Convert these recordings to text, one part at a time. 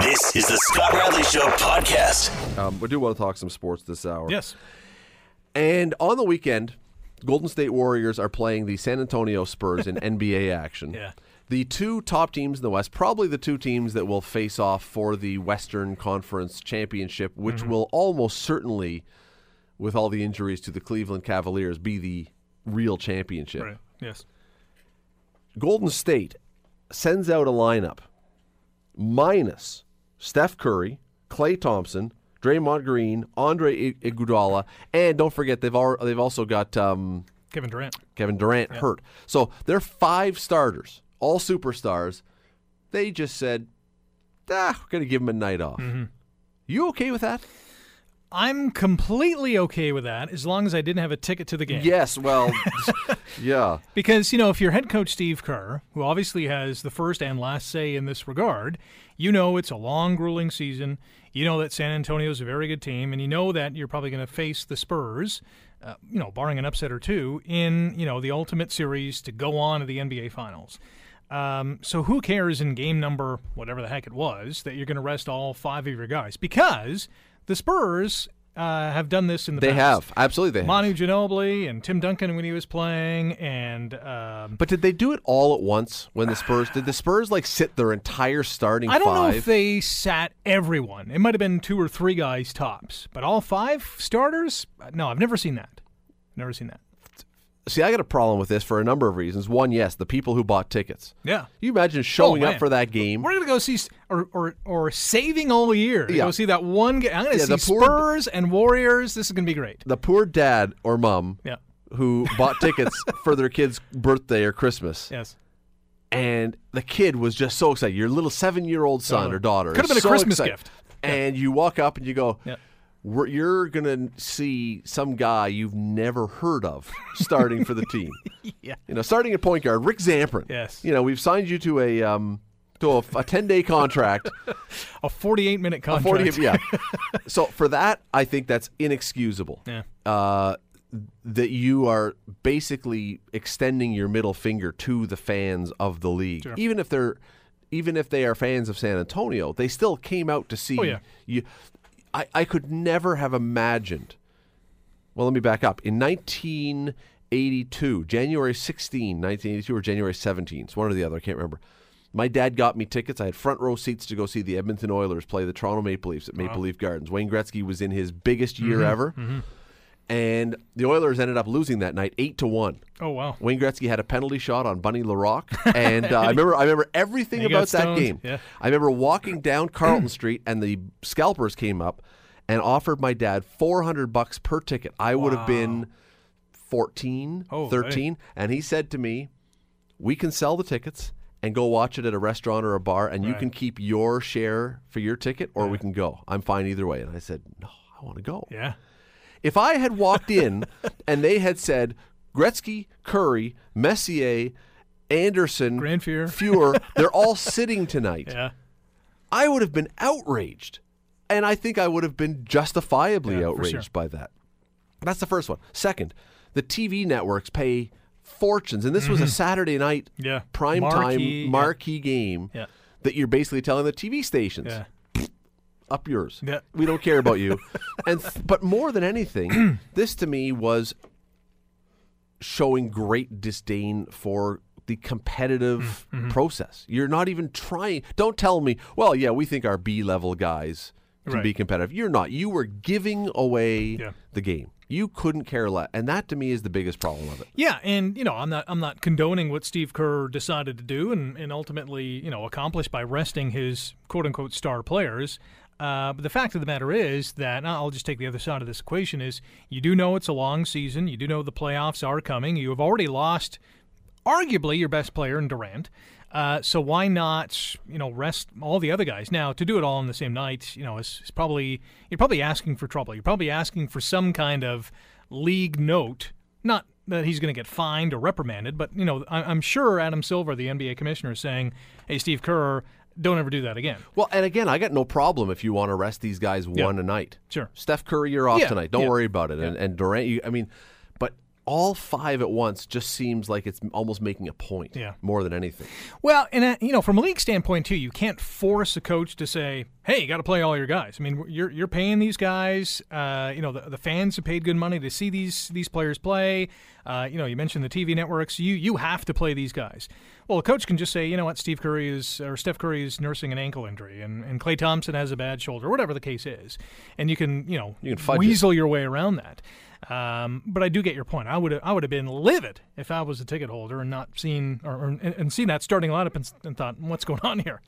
This is the Scott Radley Show podcast. Um, we do want to talk some sports this hour. Yes. And on the weekend, Golden State Warriors are playing the San Antonio Spurs in NBA action. Yeah. The two top teams in the West, probably the two teams that will face off for the Western Conference Championship, which Mm-hmm. will almost certainly, with all the injuries to the Cleveland Cavaliers, be the real championship. Right. Yes. Golden State sends out a lineup minus Steph Curry, Klay Thompson, Draymond Green, Andre Iguodala, and don't forget they've al- they've also got um, Kevin Durant. Kevin Durant hurt. So they're five starters, all superstars. They just said, ah, we're going to give them a night off. You okay with that? I'm completely okay with that as long as I didn't have a ticket to the game. Yes. Well, yeah. Because, you know, if you're head coach Steve Kerr, who obviously has the first and last say in this regard, you know it's a long, grueling season. You know that San Antonio is a very good team, and you know that you're probably going to face the Spurs, uh, you know, barring an upset or two, in, you know, the ultimate series to go on to the NBA Finals. Um, so who cares in game number, whatever the heck it was, that you're going to rest all five of your guys? Because the Spurs uh, have done this in the past. They past. have. Absolutely, they have. Manu Ginobili and Tim Duncan when he was playing, and um, But did they do it all at once when the Spurs did the Spurs like sit their entire starting I don't five? know if they sat everyone. It might have been two or three guys tops, but all five starters? No, I've never seen that. Never seen that. See, I got a problem with this for a number of reasons. One, yes, the people who bought tickets. Yeah. You imagine showing Oh, up for that game. We're gonna go see, or or, or saving all year to Yeah. go see that one game. I'm gonna Yeah, see the poor- Spurs and Warriors. This is gonna be great. The poor dad or mom Yeah. who bought tickets for their kid's birthday or Christmas, Yes. and the kid was just so excited. Your little seven-year-old son Oh. or daughter Could've is been a so Christmas excited. gift. And you walk up and you go, "You're gonna see some guy you've never heard of starting for the team." Yeah. You know, starting at point guard, Rick Zamperin. Yes. You know, we've signed you to a um, to a ten day contract. A 48 minute A contract. 40 yeah. so for that, I think that's inexcusable. Yeah. Uh, that you are basically extending your middle finger to the fans of the league, Sure. even if they're, even if they are fans of San Antonio, they still came out to see Oh, yeah. you. I, I could never have imagined. Well, let me back up. In 1982, January 16, 1982, or January 17, it's one or the other. I can't remember. My dad got me tickets. I had front row seats to go see the Edmonton Oilers play the Toronto Maple Leafs at Maple Leaf Gardens. Wayne Gretzky was in his biggest year mm-hmm. ever, mm-hmm. And the Oilers ended up losing that night, eight to one. Oh wow. Wayne Gretzky had a penalty shot on Bunny Larocque, and uh, I remember I remember everything And he got about that game. Yeah. I remember walking down Carlton Street, and the scalpers came up and offered my dad four hundred bucks per ticket. I would have been 14, Oh, 13, and he said to me, "We can sell the tickets." And go watch it at a restaurant or a bar, and you can keep your share for your ticket, or we can go. I'm fine either way. And I said, No, I want to go. Yeah. If I had walked in and they had said Gretzky, Curry, Messier, Anderson, Grand Fear. Fuhr, they're all sitting tonight, Yeah. I would have been outraged. And I think I would have been justifiably Yeah, outraged sure. by that. That's the first one. Second, the TV networks pay fortunes. And this was a Saturday night Mm-hmm. Yeah. prime Marquee, yeah. time marquee game Yeah. that you're basically telling the TV stations Yeah. Up yours. Yeah. We don't care about you. and th- but more than anything, this to me was showing great disdain for the competitive Mm-hmm. process. You're not even trying. Don't tell me, well, yeah, we think our B level guys can Right. be competitive. You're not. You were giving away Yeah. the game. You couldn't care less. And that to me is the biggest problem of it. Yeah, and you know, I'm not I'm not condoning what Steve Kerr decided to do and, and ultimately, you know, accomplished by resting his quote unquote star players. Uh, but the fact of the matter is that I'll just take the other side of this equation is you do know it's a long season. You do know the playoffs are coming. You have already lost arguably your best player in Durant. Uh, so why not, you know, rest all the other guys? Now to do it all on the same night, you know, is, is probably you're probably asking for trouble. You're probably asking for some kind of league note, not that he's going to get fined or reprimanded, but you know, I, I'm sure Adam Silver, the NBA commissioner, is saying, "Hey, Steve Kerr, don't ever do that again." Well, and again, I got no problem if you want to rest these guys one a night. Sure. Steph Curry, you're off Yeah, tonight. Don't yeah. worry about it. And, and Durant, you, I mean, all five at once just seems like it's almost making a point Yeah. more than anything. Well, and uh, you know, from a league standpoint too, you can't force a coach to say, "Hey, you got to play all your guys." I mean, you're you're paying these guys. Uh, you know, the, the fans have paid good money to see these these players play. Uh, you know, you mentioned the TV networks. You you have to play these guys. Well, a coach can just say, you know what, Steve Curry is or Steph Curry is nursing an ankle injury, and and Klay Thompson has a bad shoulder, whatever the case is, and you can you know You can fudge it. weasel your way around that. Um, but I do get your point. I would I would have been livid if I was a ticket holder and not seen or, or and, and seen that starting lineup and, and thought, what's going on here?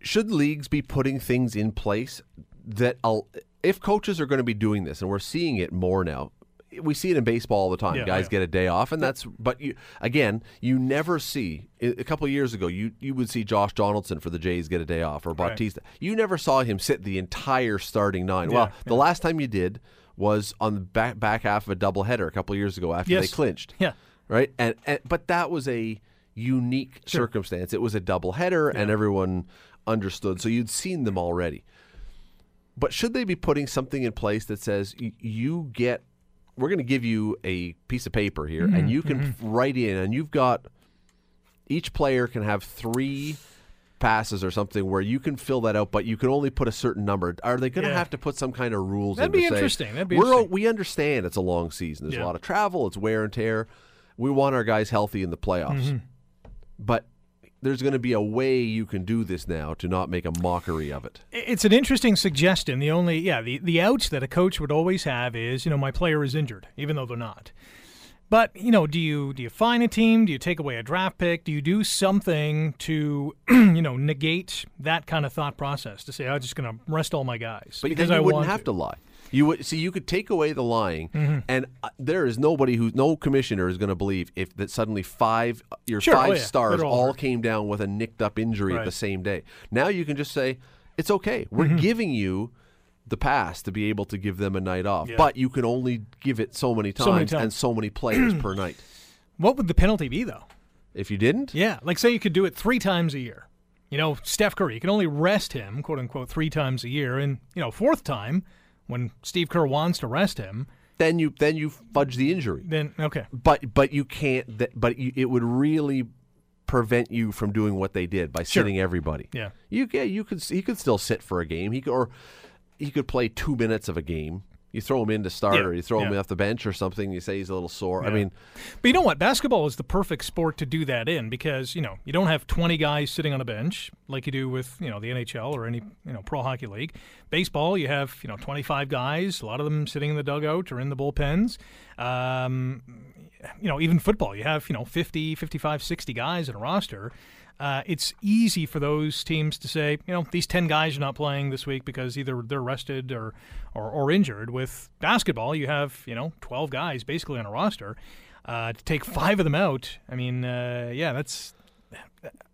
should leagues be putting things in place that al- if coaches are going to be doing this and we're seeing it more now we see it in baseball all the time Yeah, guys yeah. get a day off and that's but you again you never see a couple of years ago you you would see Josh Donaldson for the Jays get a day off or Right. Bautista you never saw him sit the entire starting nine well Yeah, the last time you did was on the back, back half of a doubleheader a couple of years ago after Yes. they clinched Yeah. right? And, and but that was a unique circumstance. It was a double header, and everyone understood. So you'd seen them already. But should they be putting something in place that says y- you get? We're going to give you a piece of paper here, and mm-hmm. you can mm-hmm. write in, and you've got each player can have three passes or something where you can fill that out, but you can only put a certain number. Are they going to Yeah. have to put some kind of rules? That'd in be to say, interesting. That'd be interesting. We understand it's a long season. There's Yeah. a lot of travel. It's wear and tear. We want our guys healthy in the playoffs. Mm-hmm. But there's going to be a way you can do this now to not make a mockery of it. It's an interesting suggestion. The only yeah, the, the ouch that a coach would always have is, you know, my player is injured, even though they're not. But, you know, do you do you fine a team? Do you take away a draft pick? Do you do something to, you know, negate that kind of thought process to say, I'm just going to rest all my guys But because I wouldn't have to. lie. You would see. You could take away the lying, and uh, there is nobody who, no commissioner is going to believe if that suddenly five your Sure, oh five yeah, stars all came down with a nicked up injury at Right. the same day. Now you can just say it's okay. We're Mm-hmm. giving you the pass to be able to give them a night off, Yeah. but you can only give it so many times, So many times. and so many players per night. What would the penalty be though? If you didn't, Yeah, like say you could do it three times a year. You know, Steph Curry, you can only rest him, quote unquote, three times a year, and you know, fourth time when Steve Kerr wants to rest him, then you then you fudge the injury. then okay, But but you can't. th- But you, it would really prevent you from doing what they did by Sure. sitting everybody. yeah, You yeah, you could he could still sit for a game. He could, or he could play two minutes of a game. You throw him in to start, Yeah, or you throw him off the bench or something. You say he's a little sore. I mean, But you know what? Basketball is the perfect sport to do that in because you know you don't have 20 guys sitting on a bench like you do with you know the NHL or any you know pro hockey league. Baseball, you have you know 25 guys, a lot of them sitting in the dugout or in the bullpens. Um, you know, even football, you have you know 50, 55, 60 guys in a roster. Uh, it's easy for those teams to say, you know, these 10 guys are not playing this week because either they're rested or, or, or injured. With basketball, you have, you know, 12 guys basically on a roster. Uh, to take five of them out, I mean, uh, yeah, that's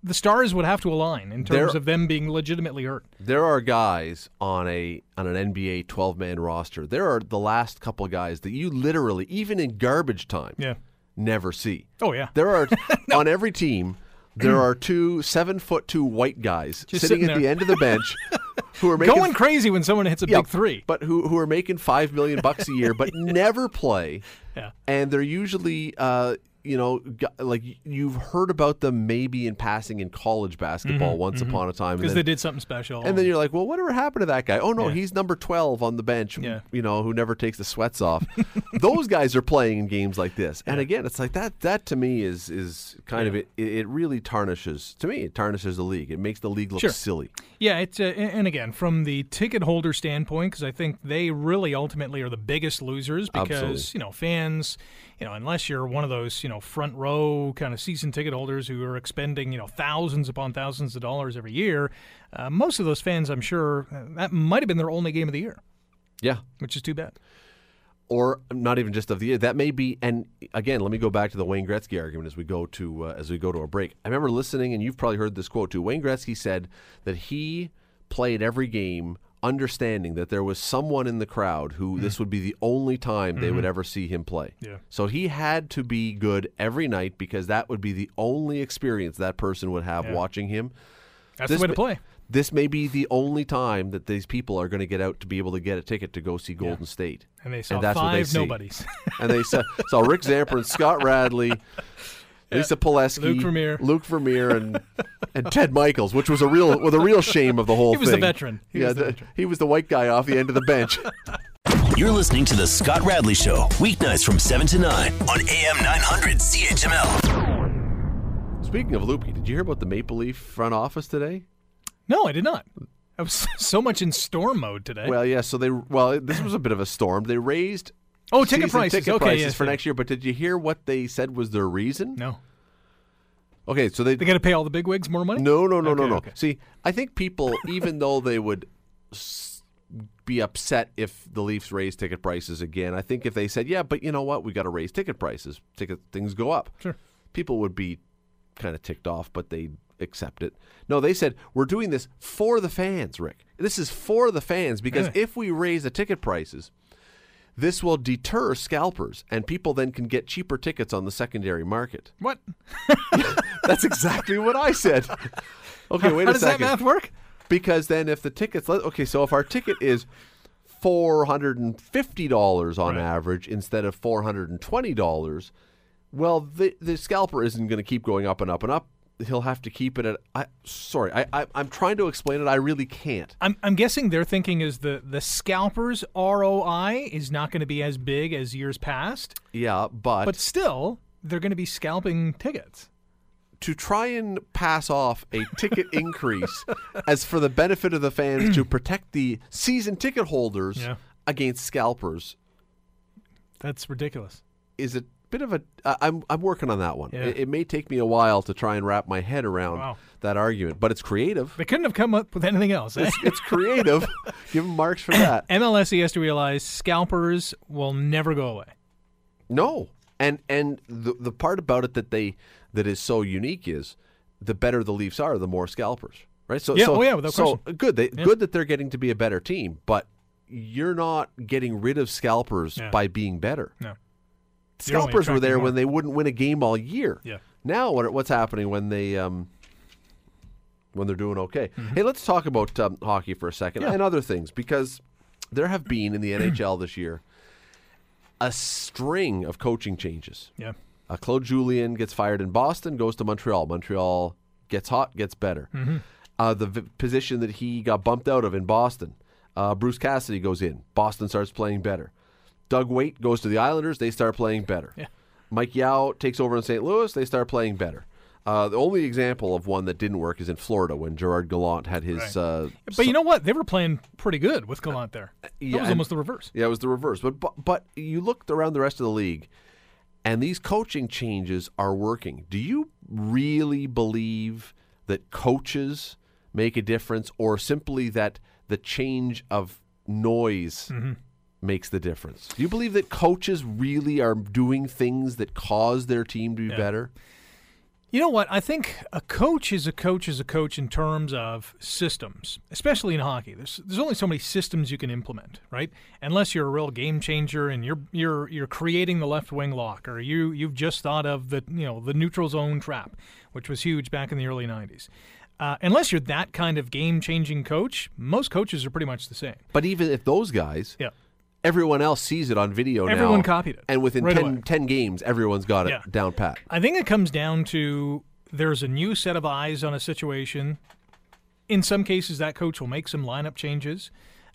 the stars would have to align in terms There- of them being legitimately hurt. there are guys on a on an NBA twelve man roster. There are the last couple of guys that you literally, even in garbage time, Yeah. never see. Oh yeah. There are on every team. There are two seven foot two white guys Just sitting, sitting at the end of the bench who are making Going crazy when someone hits a Yeah, big three. but who who are making five million bucks a year, but never play, Yeah. and they're usually, uh, you know, like you've heard about them maybe in passing in college basketball once upon a time, Because they did something special. and then you're like, well, whatever happened to that guy? Oh no, Yeah. he's number twelve on the bench. Yeah. you know, who never takes the sweats off. Those guys are playing in games like this, and again, it's like that. That to me is is kind of it. It really tarnishes to me. It tarnishes the league. It makes the league look Sure. silly. Yeah, it's uh, and and again from the ticket holder standpoint, because I think they really ultimately are the biggest losers because Absolutely. you know fans, you know, unless you're one of those you know front row kind of season ticket holders who are expending you know thousands upon thousands of dollars every year, uh, most of those fans, I'm sure, uh, that might have been their only game of the year, Yeah, which is too bad. or not even just of the year. That may be. And again, let me go back to the Wayne Gretzky argument as we go to uh, as we go to a break. I remember listening, and you've probably heard this quote too. Wayne Gretzky said that he played every game understanding that there was someone in the crowd who mm. this would be the only time they would mm-hmm. ever see him play. Yeah. So he had to be good every night because that would be the only experience that person would have Yeah. watching him. That's This the way to play. this may be the only time that these people are going to get out to be able to get a ticket to go see Golden State. And they saw that's what they five nobodies. And they saw, saw Rick Zamperin, Scott Radley, Lisa Pileski, Luke Vermeer. Luke Vermeer, and and Ted Michaels, which was a real was a real shame of the whole he was the thing. veteran. He yeah, was the the- veteran. he was the white guy off the end of the bench. You're listening to The Scott Radley Show, weeknights from 7 to 9 on AM 900 CHML. Speaking of Loopy, did you hear about the Maple Leaf front office today? No, I did not. I was so much in storm mode today. Well, yeah. So they well, this was a bit of a storm. They raised oh, ticket prices. ticket okay, prices yes, for yeah. next year. But did you hear what they said was their reason? No, Okay, so they they got to pay all the big wigs more money. No, no, no, no, no. okay. See, I think people, even though they would s- be upset if the Leafs raise ticket prices again, I think if they said, "Yeah, but you know what? We got to raise ticket prices. Ticket things go up." Sure. People would be kind of ticked off, but they accept it. No, they said, "We're doing this for the fans, Rick. This is for the fans because Really? if we raise the ticket prices, this will deter scalpers, and people then can get cheaper tickets on the secondary market." What? That's exactly what I said. Okay, wait a minute. How does that math work? Because then, if the tickets, okay, so if our ticket is four hundred and fifty dollars on Right. average instead of four hundred and twenty dollars, well, the the scalper isn't going to keep going up and up and up. He'll have to keep it at. I sorry, I, I I'm trying to explain it. I really can't. I'm, I'm guessing their thinking is the the scalpers ROI is not going to be as big as years past, Yeah, but, but still they're going to be scalping tickets. to try and pass off a ticket increase as for the benefit of the fans to protect the season ticket holders Yeah. against scalpers That's ridiculous. is a bit of a. Uh, I'm I'm working on that one. Yeah. It, it may take me a while to try and wrap my head around Wow. that argument, but it's creative. They couldn't have come up with anything else. eh? It's, it's creative. Give them marks for that. MLS has to realize scalpers will never go away. No, and and the the part about it that they that is so unique is the better the Leafs are, the more scalpers, right? So Yeah, so, oh yeah, without so question. good. They, Good that they're getting to be a better team, but you're not getting rid of scalpers Yeah. by being better. No. Scalpers were there when they wouldn't win a game all year. Yeah. Now what, what's happening when they um, when they're doing okay? Mm-hmm. Hey, let's talk about um, hockey for a second and other things because there have been in the NHL this year a string of coaching changes. Yeah. Uh, Claude Julien gets fired in Boston, goes to Montreal. Montreal gets hot, gets better. Uh, the v- position that he got bumped out of in Boston, uh, Bruce Cassidy goes in. Boston starts playing better. Doug Weight goes to the Islanders. They start playing better. Yeah. Mike Yeo takes over in St. Louis. They start playing better. Uh, the only example of one that didn't work is in Florida when Gerard Gallant had his. Right. Uh, But you know what? They were playing pretty good with Gallant there. That yeah, was almost the reverse. Yeah, it was the reverse. But, but but you looked around the rest of the league, and these coaching changes are working. Do you really believe that coaches make a difference, or simply that the change of noise makes the difference? Do you believe that coaches really are doing things that cause their team to be Yeah. better? You know what? I think a coach is a coach is a coach in terms of systems, especially in hockey. There's there's only so many systems you can implement, right? Unless you're a real game changer and you're you're you're creating the left wing lock, or you you've just thought of the you know the neutral zone trap, which was huge back in the early '90s. Uh, unless you're that kind of game changing coach, most coaches are pretty much the same. But even if those guys, Yeah. Everyone else sees it on video now. Everyone copied it and within right 10, 10 games, everyone's got it Yeah. down pat. I think it comes down to there's a new set of eyes on a situation. In some cases, that coach will make some lineup changes.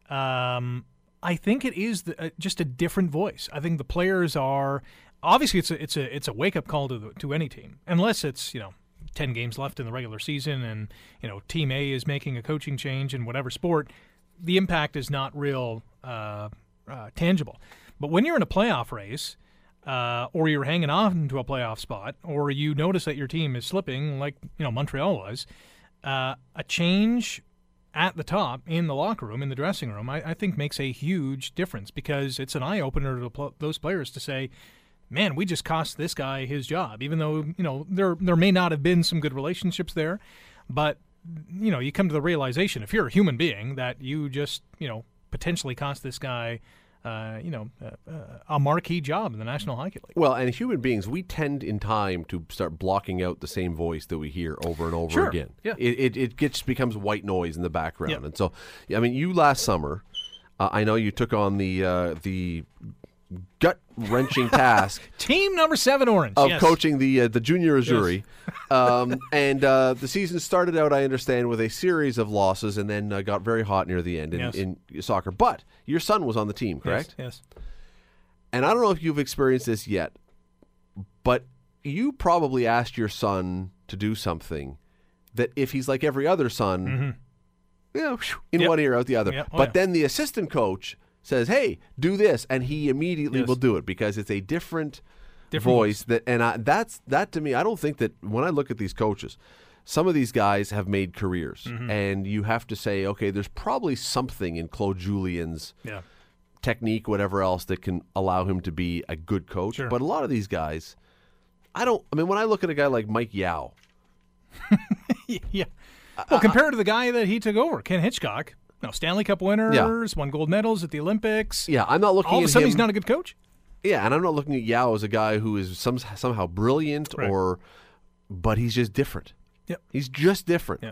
Um, I think it is the, uh, just a different voice. I think the players are obviously it's a it's a it's a wake up call to the, to any team, unless it's you know. 10 games left in the regular season and you know team A is making a coaching change in whatever sport the impact is not real uh, uh, tangible. But when you're in a playoff race uh, or you're hanging on to a playoff spot, or you notice that your team is slipping, like you know Montreal was, uh, a change at the top in the locker room, in the dressing room, I, I think makes a huge difference because it's an eye opener to pl- those players to say, "Man, we just cost this guy his job," even though you know there there may not have been some good relationships there, but you know you come to the realization if you're a human being that you just you know potentially cost this guy uh, you know, uh, uh, a marquee job in the National Hockey League. Well, and human beings, we tend in time to start blocking out the same voice that we hear over and over Sure, again. yeah. It, it, it gets becomes white noise in the background. And so, I mean, you last summer, uh, I know you took on the uh, the gut wrenching task Team number seven, Orange. of yes. coaching the uh, the junior Azzurri. um, and uh, the season started out, I understand, with a series of losses, and then uh, got very hot near the end in, Yes. in soccer. But your son was on the team, correct? Yes. And I don't know if you've experienced this yet, but you probably asked your son to do something that if he's like every other son, you know, whew, in Mm-hmm. Yep. one ear out the other. Yep. Oh, but yeah. then the assistant coach says, "Hey, do this," and he immediately Yes. will do it because it's a different, Different voice. That and I, that's that to me. I don't think that when I look at these coaches. Some of these guys have made careers, Mm-hmm. and you have to say, okay, there's probably something in Claude Julien's Yeah. technique, whatever else that can allow him to be a good coach. Sure. But a lot of these guys, I don't. I mean, when I look at a guy like Mike Yeo, yeah. Well, compared to the guy that he took over, Ken Hitchcock, know, Stanley Cup winners, yeah. won gold medals at the Olympics. yeah, I'm not looking All of at a sudden, him. he's not a good coach. yeah, and I'm not looking at Yeo as a guy who is some somehow brilliant Right. or, but he's just different. Yep. He's just different. Yeah.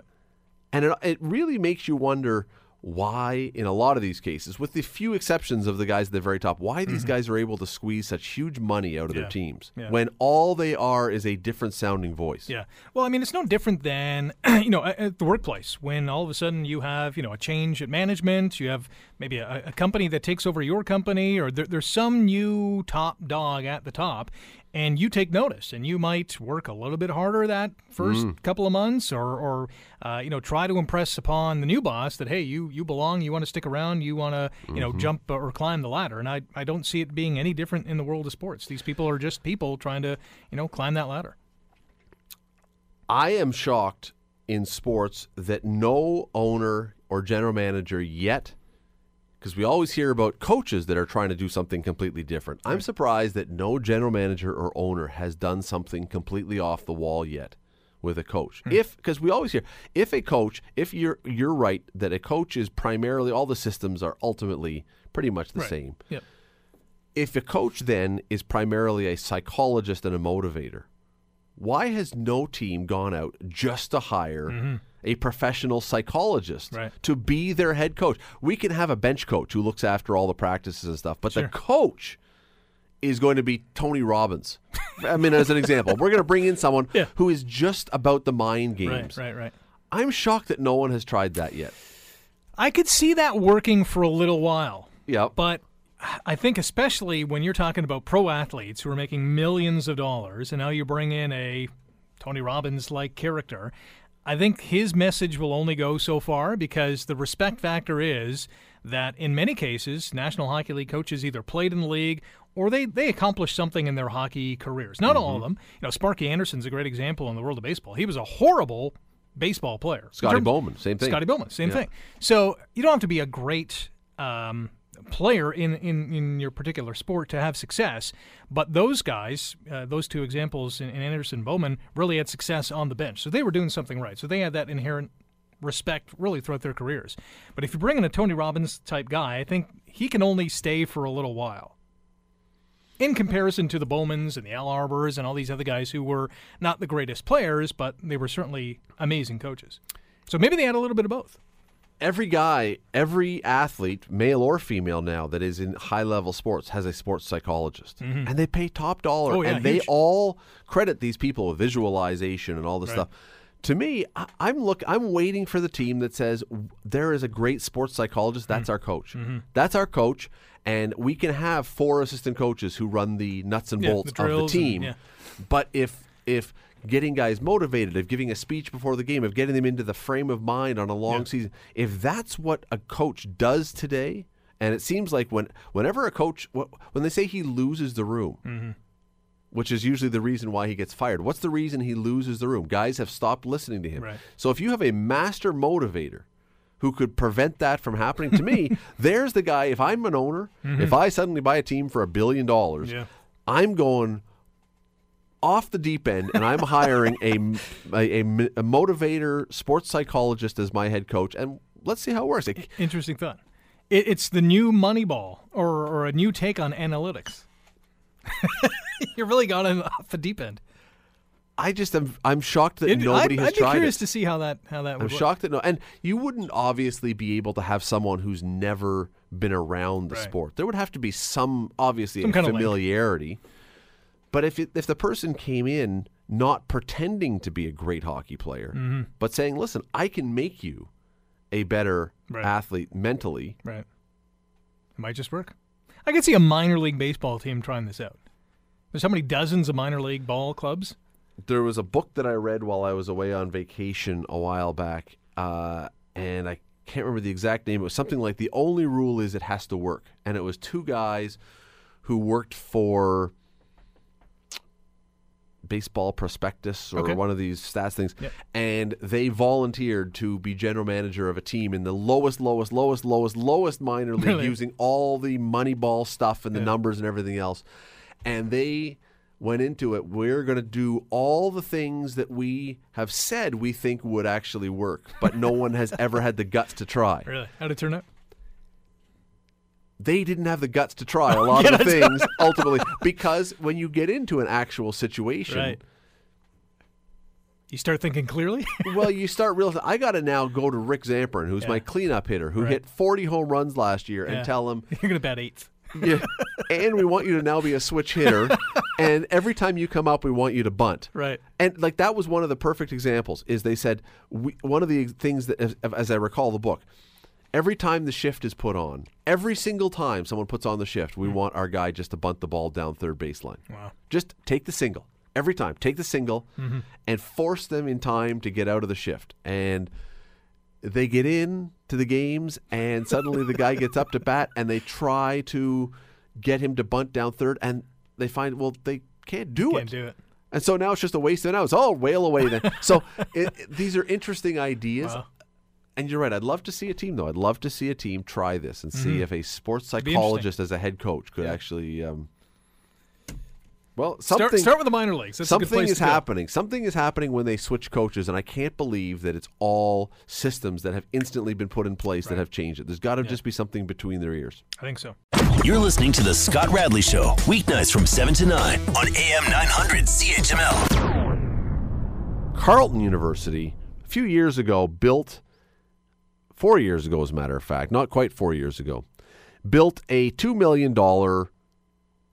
And it, it really makes you wonder why, in a lot of these cases, with the few exceptions of the guys at the very top, why these guys are able to squeeze such huge money out of their Mm-hmm. Teams Yeah. when all they are is a different sounding voice. Yeah. Well, I mean, it's no different than, you know, at at the workplace when all of a sudden you have, you know, a change at management, you have maybe a, a company that takes over your company, or there, there's some new top dog at the top, and you take notice and you might work a little bit harder that first couple of months or, or uh, you know, try to impress upon the new boss that, hey, you, you belong, you want to stick around, you want to, you know, jump or climb the ladder. And I, I don't see it being any different in the world of sports. These people are just people trying to, you know, climb that ladder. I am shocked in sports that no owner or general manager yet, because we always hear about coaches that are trying to do something completely different. I'm surprised that no general manager or owner has done something completely off the wall yet with a coach. Hmm. If because we always hear if a coach, if you're you're right that a coach is primarily all the systems are ultimately pretty much the Right. same. Yep. If a coach then is primarily a psychologist and a motivator, why has no team gone out just to hire a professional psychologist Mm-hmm. Right. to be their head coach? We can have a bench coach who looks after all the practices and stuff, but the coach is going to be Tony Robbins. I mean, as an example, we're going to bring in someone Yeah. who is just about the mind games. right, right. I'm shocked that no one has tried that yet. I could see that working for a little while, Yep. but I think especially when you're talking about pro athletes who are making millions of dollars, and now you bring in a Tony Robbins like character. I think his message will only go so far because the respect factor is that in many cases, National Hockey League coaches either played in the league or they, they accomplished something in their hockey careers. Not all of them. You know, Sparky Anderson's a great example in the world of baseball. He was a horrible baseball player. Scotty Bowman, same thing. Scotty Bowman, same Yeah. thing. So you don't have to be a great um, player in, in, in your particular sport to have success. But those guys, uh, those two examples in, in Anderson Bowman, really had success on the bench. So they were doing something right. So they had that inherent respect really throughout their careers. But if you bring in a Tony Robbins type guy, I think he can only stay for a little while. In comparison to the Bowmans and the Al Arbors and all these other guys who were not the greatest players, but they were certainly amazing coaches. So maybe they had a little bit of both. Every guy, every athlete, male or female now that is in high level sports has a sports psychologist. And they pay top dollar Mm-hmm. Oh, yeah, and they all credit these people with visualization and all this Right. stuff. To me, I, I'm look I'm waiting for the team that says there is a great sports psychologist, that's our coach. Mm-hmm. That's our coach and we can have four assistant coaches who run the nuts and Yeah, the bolts of the drills and- team. yeah. But if if getting guys motivated, of giving a speech before the game, of getting them into the frame of mind on a long Yeah. season, if that's what a coach does today, and it seems like when whenever a coach when they say he loses the room, Mm-hmm. which is usually the reason why he gets fired. What's the reason he loses the room? Guys have stopped listening to him. Right. So if you have a master motivator who could prevent that from happening to me, there's the guy. If I'm an owner, if I suddenly buy a team for a billion dollars, Mm-hmm. Yeah. I'm going off the deep end and I'm hiring a, a, a, a motivator, sports psychologist as my head coach. And let's see how it works. Interesting thought. It, it's the new Moneyball, or or a new take on analytics. You're really got him off the deep end. I just am. I'm shocked that It- nobody I'd, has I'd be tried curious it. to see how that how that I'm would shocked that no. And you wouldn't obviously be able to have someone who's never been around the Right. sport. There would have to be some obviously Some a kind of familiarity. But if it, if the person came in not pretending to be a great hockey player, Mm-hmm. but saying, "Listen, I can make you a better Right. athlete mentally," Right. It might just work. I could see a minor league baseball team trying this out. There's how many dozens of minor league ball clubs? there was a book that I read while I was away on vacation a while back, uh, and I can't remember the exact name. It was something like the only rule is it has to work, and it was two guys who worked for baseball prospectus or Okay. one of these stats things Yep. and they volunteered to be general manager of a team in the lowest lowest lowest lowest lowest minor league Really? using all the moneyball stuff and the Yeah. numbers and everything else and they went into it we're going to do all the things that we have said we think would actually work but no one has ever had the guts to try Really? How'd it turn out? They didn't have the guts to try a lot of the things ultimately because when you get into an actual situation Right. You start thinking clearly? well, you start realizing I got to now go to Rick Zamperin, who's my Yeah. cleanup hitter, who Right. hit 40 home runs last year, Yeah. and tell him, You're going to bat eighth. yeah, and we want you to now be a switch hitter, and every time you come up, we want you to bunt. Right. And like that was one of the perfect examples. Is they said we, one of the things that, as, as I recall the book, every time the shift is put on, every single time someone puts on the shift, we mm. want our guy just to bunt the ball down third baseline. Wow. Just take the single every time. Take the single mm-hmm. and force them in time to get out of the shift. And they get in to the games, and suddenly the guy gets up to bat, and they try to get him to bunt down third, and they find well they can't do Can't it. do it. And so now it's just a waste of. It's all whale away then. So it, it- these are interesting ideas. Wow. And you're right. I'd love to see a team, though. I'd love to see a team try this and see if a sports Mm-hmm. be interesting. psychologist as a head coach could Yeah. actually. Um, well, something Start, start with the minor leagues. That's a good something place is to go. happening. Something is happening when they switch coaches, and I can't believe that it's all systems that have instantly been put in place that have changed it. There's got to just be something between their ears. I think so. You're listening to The Scott Radley Show, weeknights from 7 to 9 on AM 900 CHML. Carleton University, a few years ago, built, four years ago, as a matter of fact, not quite four years ago, built a $2 million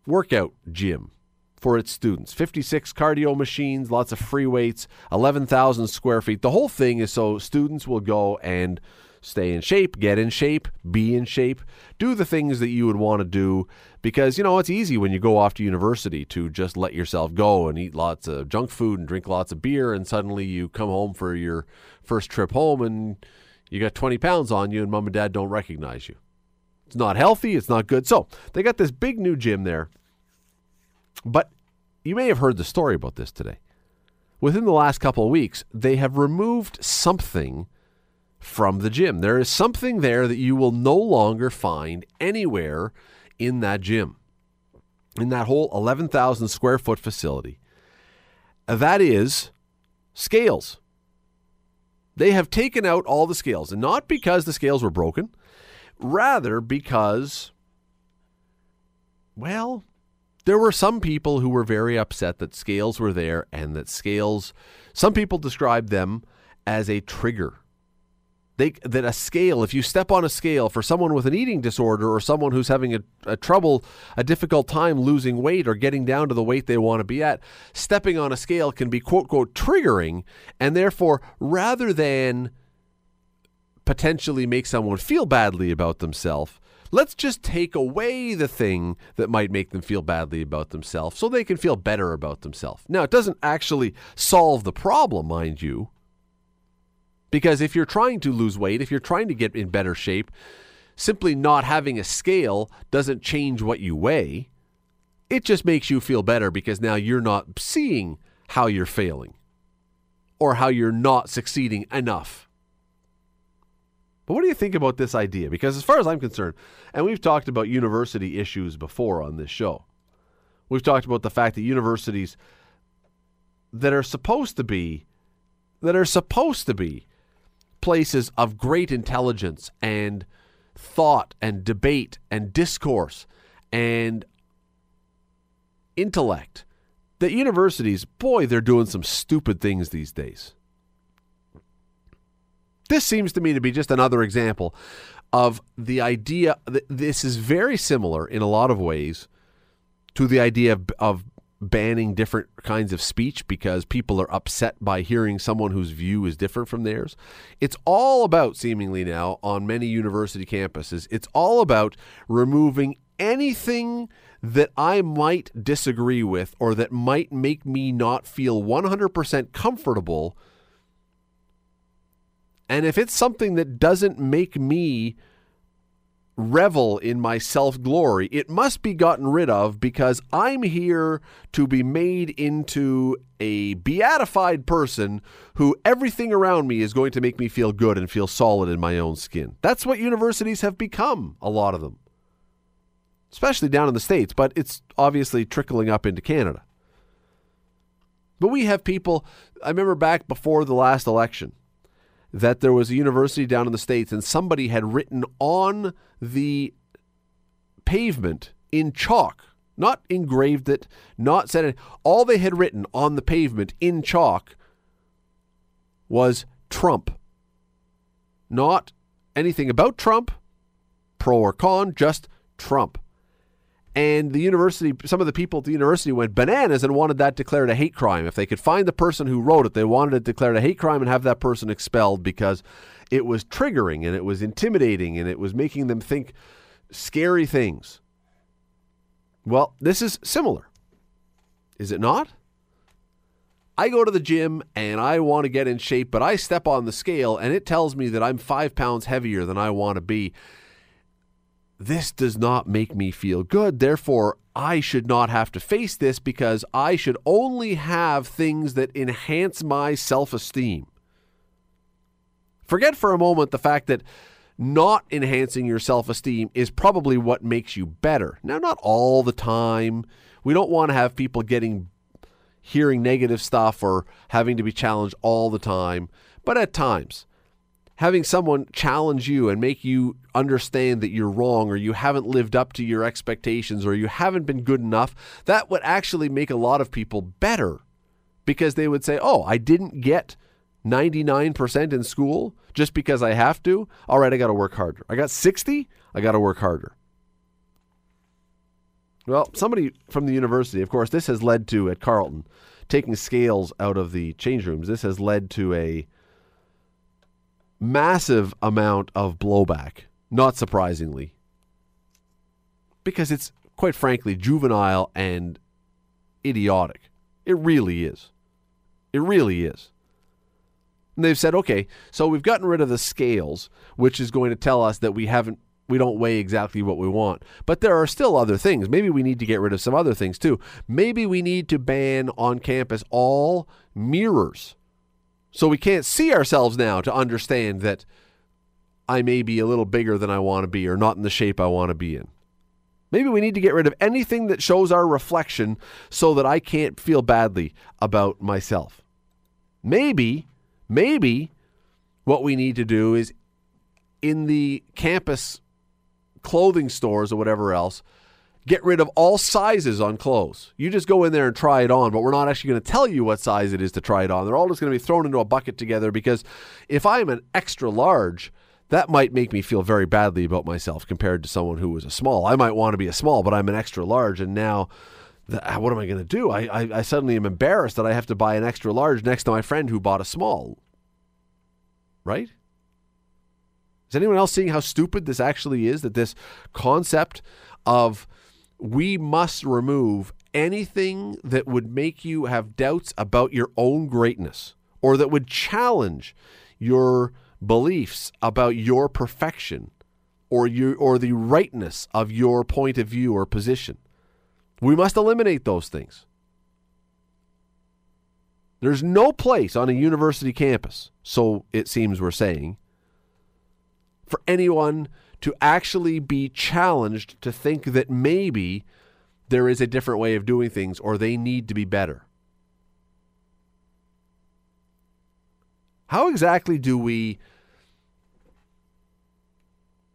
workout gym for its students. 56 cardio machines, lots of free weights, 11,000 square feet. The whole thing is so students will go and stay in shape, get in shape, be in shape, do the things that you would want to do because you know it's easy when you go off to university to just let yourself go and eat lots of junk food and drink lots of beer and suddenly you come home for your first trip home and you got 20 pounds on you and mom and dad don't recognize you. It's not healthy, it's not good. So, they got this big new gym there. But you may have heard the story about this today. Within the last couple of weeks, they have removed something from the gym. There is something there that you will no longer find anywhere in that gym, in that whole 11,000 square foot facility. That is scales. They have taken out all the scales, and not because the scales were broken, rather because, well, there were some people who were very upset that scales were there and that scales, some people described them as a trigger. They, that a scale, if you step on a scale for someone with an eating disorder or someone who's having a, a trouble, a difficult time losing weight or getting down to the weight they want to be at, stepping on a scale can be quote, quote, triggering. And therefore, rather than potentially make someone feel badly about themselves, let's just take away the thing that might make them feel badly about themselves so they can feel better about themselves. Now, it doesn't actually solve the problem, mind you, because if you're trying to lose weight, if you're trying to get in better shape, simply not having a scale doesn't change what you weigh. It just makes you feel better because now you're not seeing how you're failing or how you're not succeeding enough. But what do you think about this idea? Because as far as I'm concerned, and we've talked about university issues before on this show, we've talked about the fact that universities that are supposed to be that are supposed to be places of great intelligence and thought and debate and discourse and intellect that universities, boy, they're doing some stupid things these days. This seems to me to be just another example of the idea this is very similar in a lot of ways to the idea of, of banning different kinds of speech because people are upset by hearing someone whose view is different from theirs. It's all about, seemingly now, on many university campuses, it's all about removing anything that I might disagree with or that might make me not feel 100% comfortable. And if it's something that doesn't make me revel in my self glory, it must be gotten rid of because I'm here to be made into a beatified person who everything around me is going to make me feel good and feel solid in my own skin. That's what universities have become, a lot of them, especially down in the States, but it's obviously trickling up into Canada. But we have people, I remember back before the last election that there was a university down in the States and somebody had written on the pavement in chalk, not engraved it, not said it. All they had written on the pavement in chalk was Trump. Not anything about Trump, pro or con, just Trump. And the university, some of the people at the university went bananas and wanted that declared a hate crime. If they could find the person who wrote it, they wanted it declared a hate crime and have that person expelled because it was triggering and it was intimidating and it was making them think scary things. Well, this is similar. Is it not? I go to the gym and I want to get in shape, but I step on the scale and it tells me that I'm five pounds heavier than I want to be. This does not make me feel good. Therefore, I should not have to face this because I should only have things that enhance my self esteem. Forget for a moment the fact that not enhancing your self esteem is probably what makes you better. Now, not all the time. We don't want to have people getting hearing negative stuff or having to be challenged all the time, but at times having someone challenge you and make you understand that you're wrong or you haven't lived up to your expectations or you haven't been good enough, that would actually make a lot of people better because they would say, Oh, I didn't get 99% in school just because I have to. All right, I got to work harder. I got 60, I got to work harder. Well, somebody from the university, of course, this has led to at Carleton taking scales out of the change rooms. This has led to a massive amount of blowback, not surprisingly, because it's quite frankly juvenile and idiotic. It really is. It really is. And they've said, okay, so we've gotten rid of the scales, which is going to tell us that we haven't we don't weigh exactly what we want. But there are still other things. Maybe we need to get rid of some other things too. Maybe we need to ban on campus all mirrors so we can't see ourselves now to understand that I may be a little bigger than I want to be or not in the shape I want to be in. Maybe we need to get rid of anything that shows our reflection so that I can't feel badly about myself. Maybe, maybe what we need to do is in the campus clothing stores or whatever else, get rid of all sizes on clothes. You just go in there and try it on, but we're not actually going to tell you what size it is to try it on. They're all just going to be thrown into a bucket together because if I'm an extra large, that might make me feel very badly about myself compared to someone who was a small. I might want to be a small, but I'm an extra large, and now uh, what am I going to do? I, I, I suddenly am embarrassed that I have to buy an extra large next to my friend who bought a small. Right? Is anyone else seeing how stupid this actually is? That this concept of we must remove anything that would make you have doubts about your own greatness or that would challenge your beliefs about your perfection or your or the rightness of your point of view or position. We must eliminate those things. There's no place on a university campus, so it seems we're saying, for anyone to actually be challenged to think that maybe there is a different way of doing things or they need to be better. How exactly do we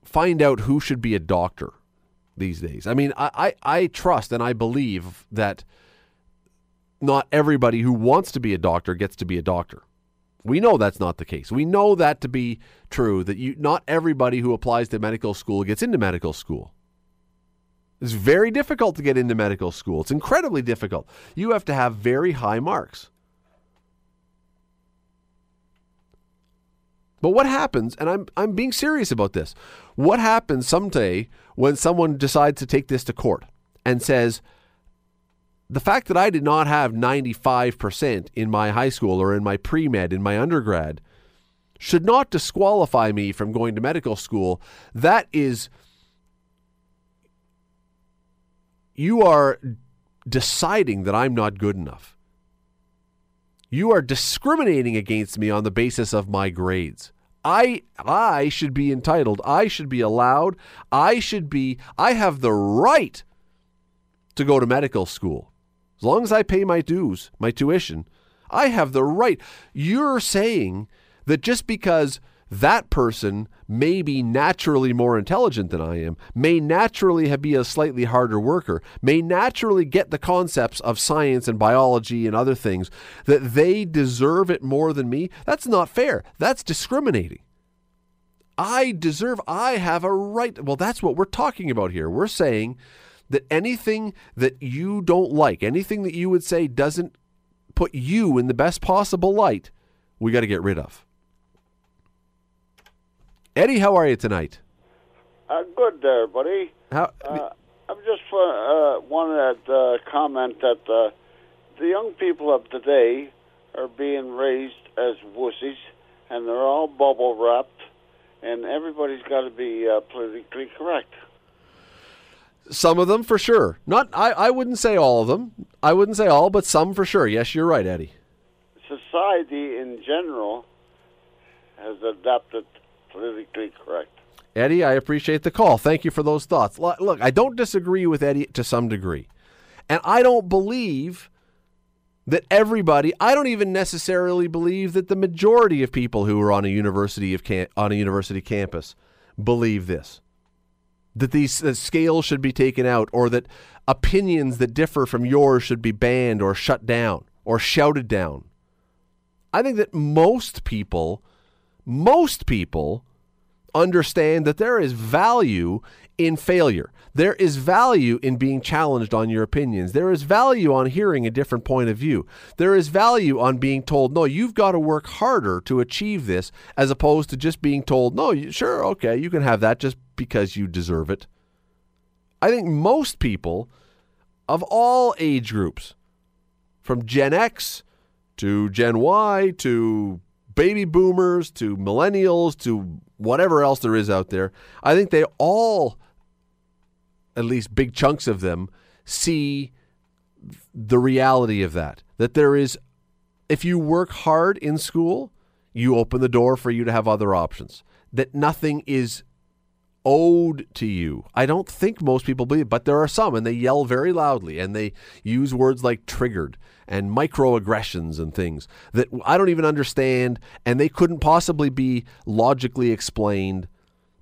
find out who should be a doctor these days. I mean, I, I, I trust and I believe that not everybody who wants to be a doctor gets to be a doctor. We know that's not the case. We know that to be true, that you, not everybody who applies to medical school gets into medical school. It's very difficult to get into medical school. It's incredibly difficult. You have to have very high marks. But what happens, and I'm, I'm being serious about this, what happens someday when someone decides to take this to court and says, the fact that I did not have 95% in my high school or in my pre med, in my undergrad, should not disqualify me from going to medical school. That is, you are deciding that I'm not good enough. You are discriminating against me on the basis of my grades. I I should be entitled. I should be allowed. I should be I have the right to go to medical school. As long as I pay my dues, my tuition, I have the right. You're saying that just because that person may be naturally more intelligent than I am, may naturally be a slightly harder worker, may naturally get the concepts of science and biology and other things, that they deserve it more than me. That's not fair. That's discriminating. I deserve, I have a right. Well, that's what we're talking about here. We're saying that anything that you don't like, anything that you would say doesn't put you in the best possible light, we got to get rid of. Eddie, how are you tonight? Uh, good there, buddy. How? Uh, I'm just uh, wanted to uh, comment that uh, the young people of today are being raised as wussies, and they're all bubble wrapped, and everybody's got to be uh, politically correct. Some of them for sure. Not I, I wouldn't say all of them. I wouldn't say all, but some for sure. Yes, you're right, Eddie. Society in general has adopted politically correct. Eddie, I appreciate the call. Thank you for those thoughts. Look, I don't disagree with Eddie to some degree. And I don't believe that everybody, I don't even necessarily believe that the majority of people who are on a university of on a university campus believe this. That these that scales should be taken out or that opinions that differ from yours should be banned or shut down or shouted down. I think that most people most people understand that there is value in failure. There is value in being challenged on your opinions. There is value on hearing a different point of view. There is value on being told, no, you've got to work harder to achieve this, as opposed to just being told, no, sure, okay, you can have that just because you deserve it. I think most people of all age groups, from Gen X to Gen Y to baby boomers to millennials to whatever else there is out there, I think they all, at least big chunks of them, see the reality of that. That there is, if you work hard in school, you open the door for you to have other options. That nothing is owed to you. I don't think most people believe, but there are some, and they yell very loudly, and they use words like triggered and microaggressions and things that I don't even understand, and they couldn't possibly be logically explained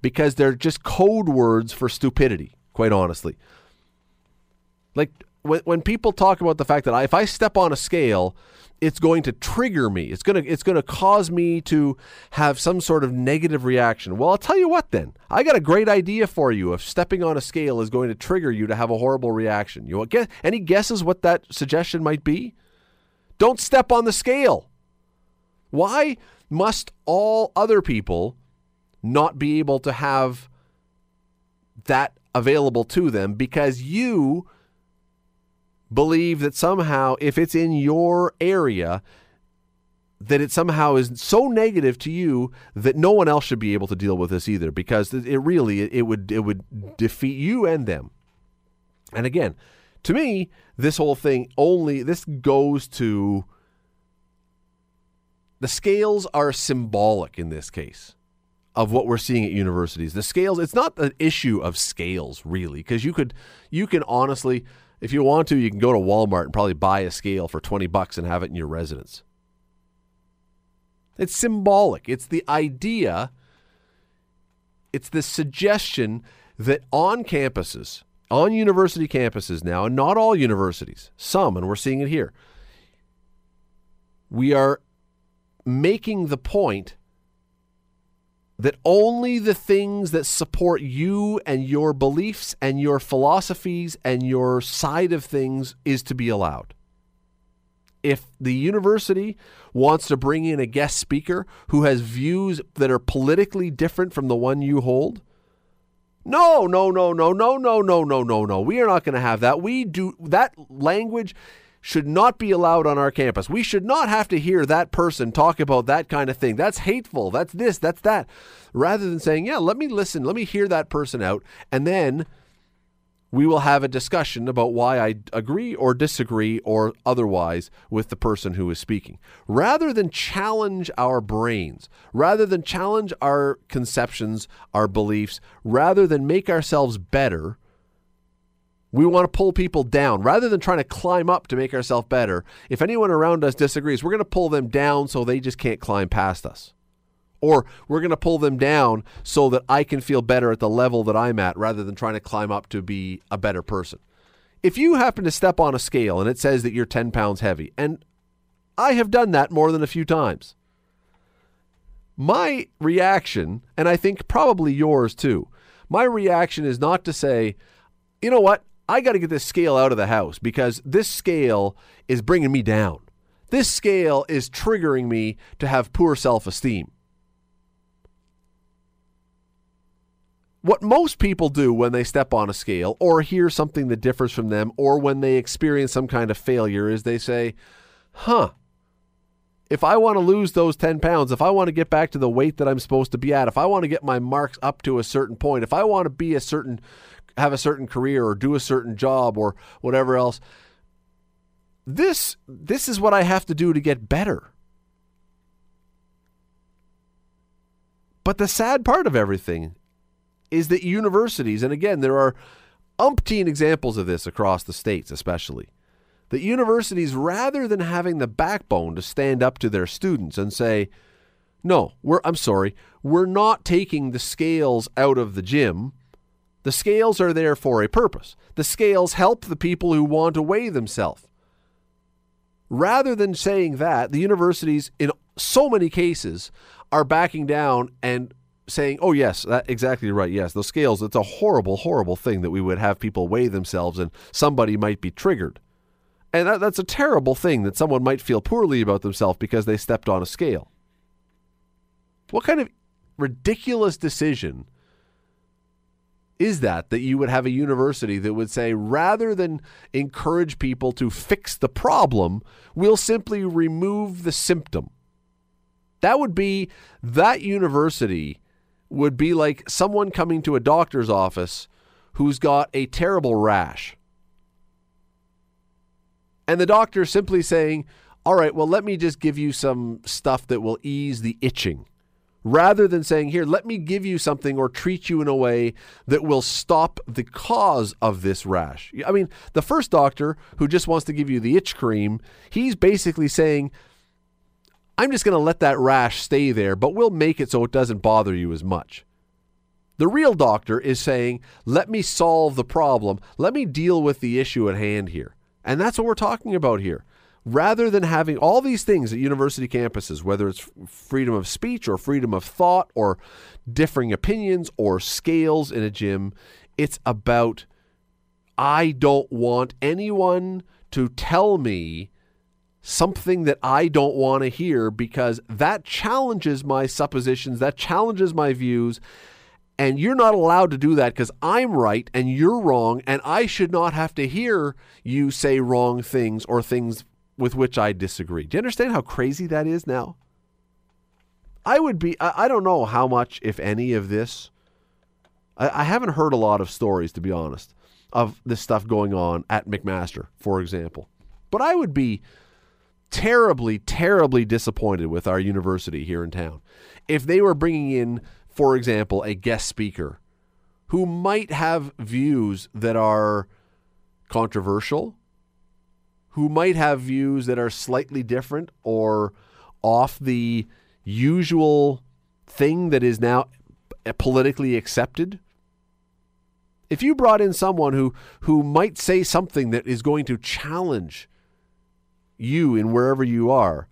because they're just code words for stupidity, quite honestly. Like when, when people talk about the fact that I, if I step on a scale, it's going to trigger me. It's going to it's going to cause me to have some sort of negative reaction. Well, I'll tell you what then. I got a great idea for you if stepping on a scale is going to trigger you to have a horrible reaction. You get any guesses what that suggestion might be? Don't step on the scale. Why must all other people not be able to have that available to them because you believe that somehow if it's in your area that it somehow is so negative to you that no one else should be able to deal with this either because it really it would it would defeat you and them. And again to me this whole thing only this goes to the scales are symbolic in this case of what we're seeing at universities. The scales it's not an issue of scales really because you could you can honestly if you want to, you can go to Walmart and probably buy a scale for 20 bucks and have it in your residence. It's symbolic. It's the idea It's the suggestion that on campuses, on university campuses now, and not all universities, some, and we're seeing it here, we are making the point that only the things that support you and your beliefs and your philosophies and your side of things is to be allowed. If the university wants to bring in a guest speaker who has views that are politically different from the one you hold, no, no, no, no, no, no, no, no, no, no. We are not going to have that. We do that language should not be allowed on our campus. We should not have to hear that person talk about that kind of thing. That's hateful. That's this, that's that. Rather than saying, yeah, let me listen, let me hear that person out, and then we will have a discussion about why I agree or disagree or otherwise with the person who is speaking. Rather than challenge our brains, rather than challenge our conceptions, our beliefs, rather than make ourselves better we want to pull people down rather than trying to climb up to make ourselves better. If anyone around us disagrees, we're going to pull them down so they just can't climb past us. Or we're going to pull them down so that I can feel better at the level that I'm at rather than trying to climb up to be a better person. If you happen to step on a scale and it says that you're 10 pounds heavy, and I have done that more than a few times, my reaction, and I think probably yours too, my reaction is not to say, you know what, I got to get this scale out of the house because this scale is bringing me down. This scale is triggering me to have poor self esteem. What most people do when they step on a scale or hear something that differs from them or when they experience some kind of failure is they say, huh, if I want to lose those 10 pounds, if I want to get back to the weight that I'm supposed to be at, if I want to get my marks up to a certain point, if I want to be a certain have a certain career or do a certain job or whatever else. This this is what I have to do to get better. But the sad part of everything is that universities, and again, there are umpteen examples of this across the states, especially, that universities, rather than having the backbone to stand up to their students and say, no, we're, I'm sorry, we're not taking the scales out of the gym the scales are there for a purpose. The scales help the people who want to weigh themselves. Rather than saying that, the universities, in so many cases, are backing down and saying, oh, yes, that, exactly right. Yes, those scales, it's a horrible, horrible thing that we would have people weigh themselves and somebody might be triggered. And that, that's a terrible thing that someone might feel poorly about themselves because they stepped on a scale. What kind of ridiculous decision is that that you would have a university that would say rather than encourage people to fix the problem, we'll simply remove the symptom. That would be that university would be like someone coming to a doctor's office who's got a terrible rash. And the doctor simply saying, "All right, well let me just give you some stuff that will ease the itching." Rather than saying, Here, let me give you something or treat you in a way that will stop the cause of this rash. I mean, the first doctor who just wants to give you the itch cream, he's basically saying, I'm just going to let that rash stay there, but we'll make it so it doesn't bother you as much. The real doctor is saying, let me solve the problem. Let me deal with the issue at hand here. And that's what we're talking about here rather than having all these things at university campuses, whether it's freedom of speech or freedom of thought or differing opinions or scales in a gym, it's about I don't want anyone to tell me something that I don't want to hear because that challenges my suppositions, that challenges my views. And you're not allowed to do that because I'm right and you're wrong, and I should not have to hear you say wrong things or things with which I disagree. Do you understand how crazy that is now? I would be, I, I don't know how much, if any, of this. I, I haven't heard a lot of stories, to be honest, of this stuff going on at McMaster, for example. But I would be terribly, terribly disappointed with our university here in town if they were bringing in, for example, a guest speaker who might have views that are controversial who might have views that are slightly different or off the usual thing that is now politically accepted. If you brought in someone who who might say something that is going to challenge you in wherever you are,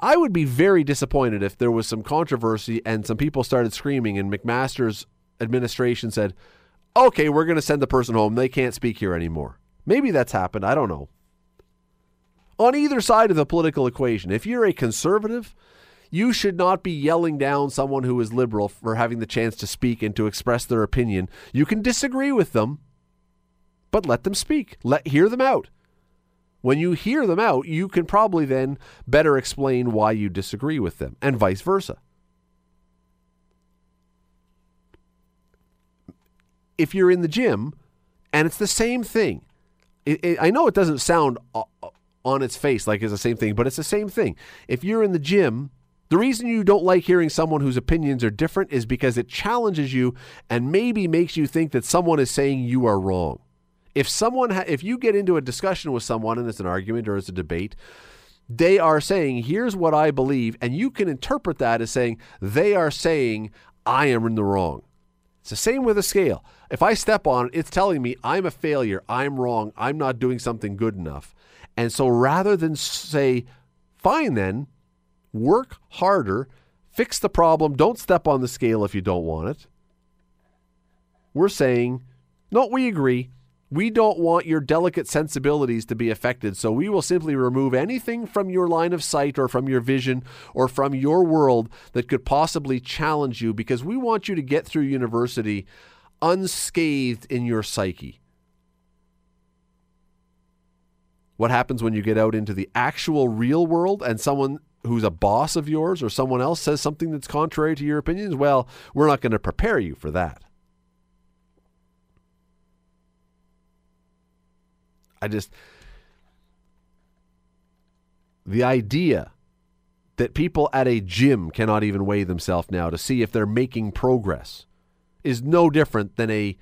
I would be very disappointed if there was some controversy and some people started screaming and McMaster's administration said, "Okay, we're going to send the person home. They can't speak here anymore." Maybe that's happened. I don't know. On either side of the political equation, if you're a conservative, you should not be yelling down someone who is liberal for having the chance to speak and to express their opinion. You can disagree with them, but let them speak. Let hear them out. When you hear them out, you can probably then better explain why you disagree with them, and vice versa. If you're in the gym and it's the same thing, it, it, I know it doesn't sound uh, uh, on its face like it's the same thing, but it's the same thing. If you're in the gym, the reason you don't like hearing someone whose opinions are different is because it challenges you and maybe makes you think that someone is saying you are wrong. If someone ha- if you get into a discussion with someone and it's an argument or it's a debate, they are saying, "Here's what I believe," and you can interpret that as saying they are saying I am in the wrong. It's the same with a scale. If I step on it, it's telling me I'm a failure, I'm wrong, I'm not doing something good enough. And so rather than say, "Fine then, work harder, fix the problem, don't step on the scale if you don't want it." We're saying, "No, we agree. We don't want your delicate sensibilities to be affected, so we will simply remove anything from your line of sight or from your vision or from your world that could possibly challenge you because we want you to get through university unscathed in your psyche. What happens when you get out into the actual real world and someone who's a boss of yours or someone else says something that's contrary to your opinions? Well, we're not going to prepare you for that. I just the idea that people at a gym cannot even weigh themselves now to see if they're making progress is no different than a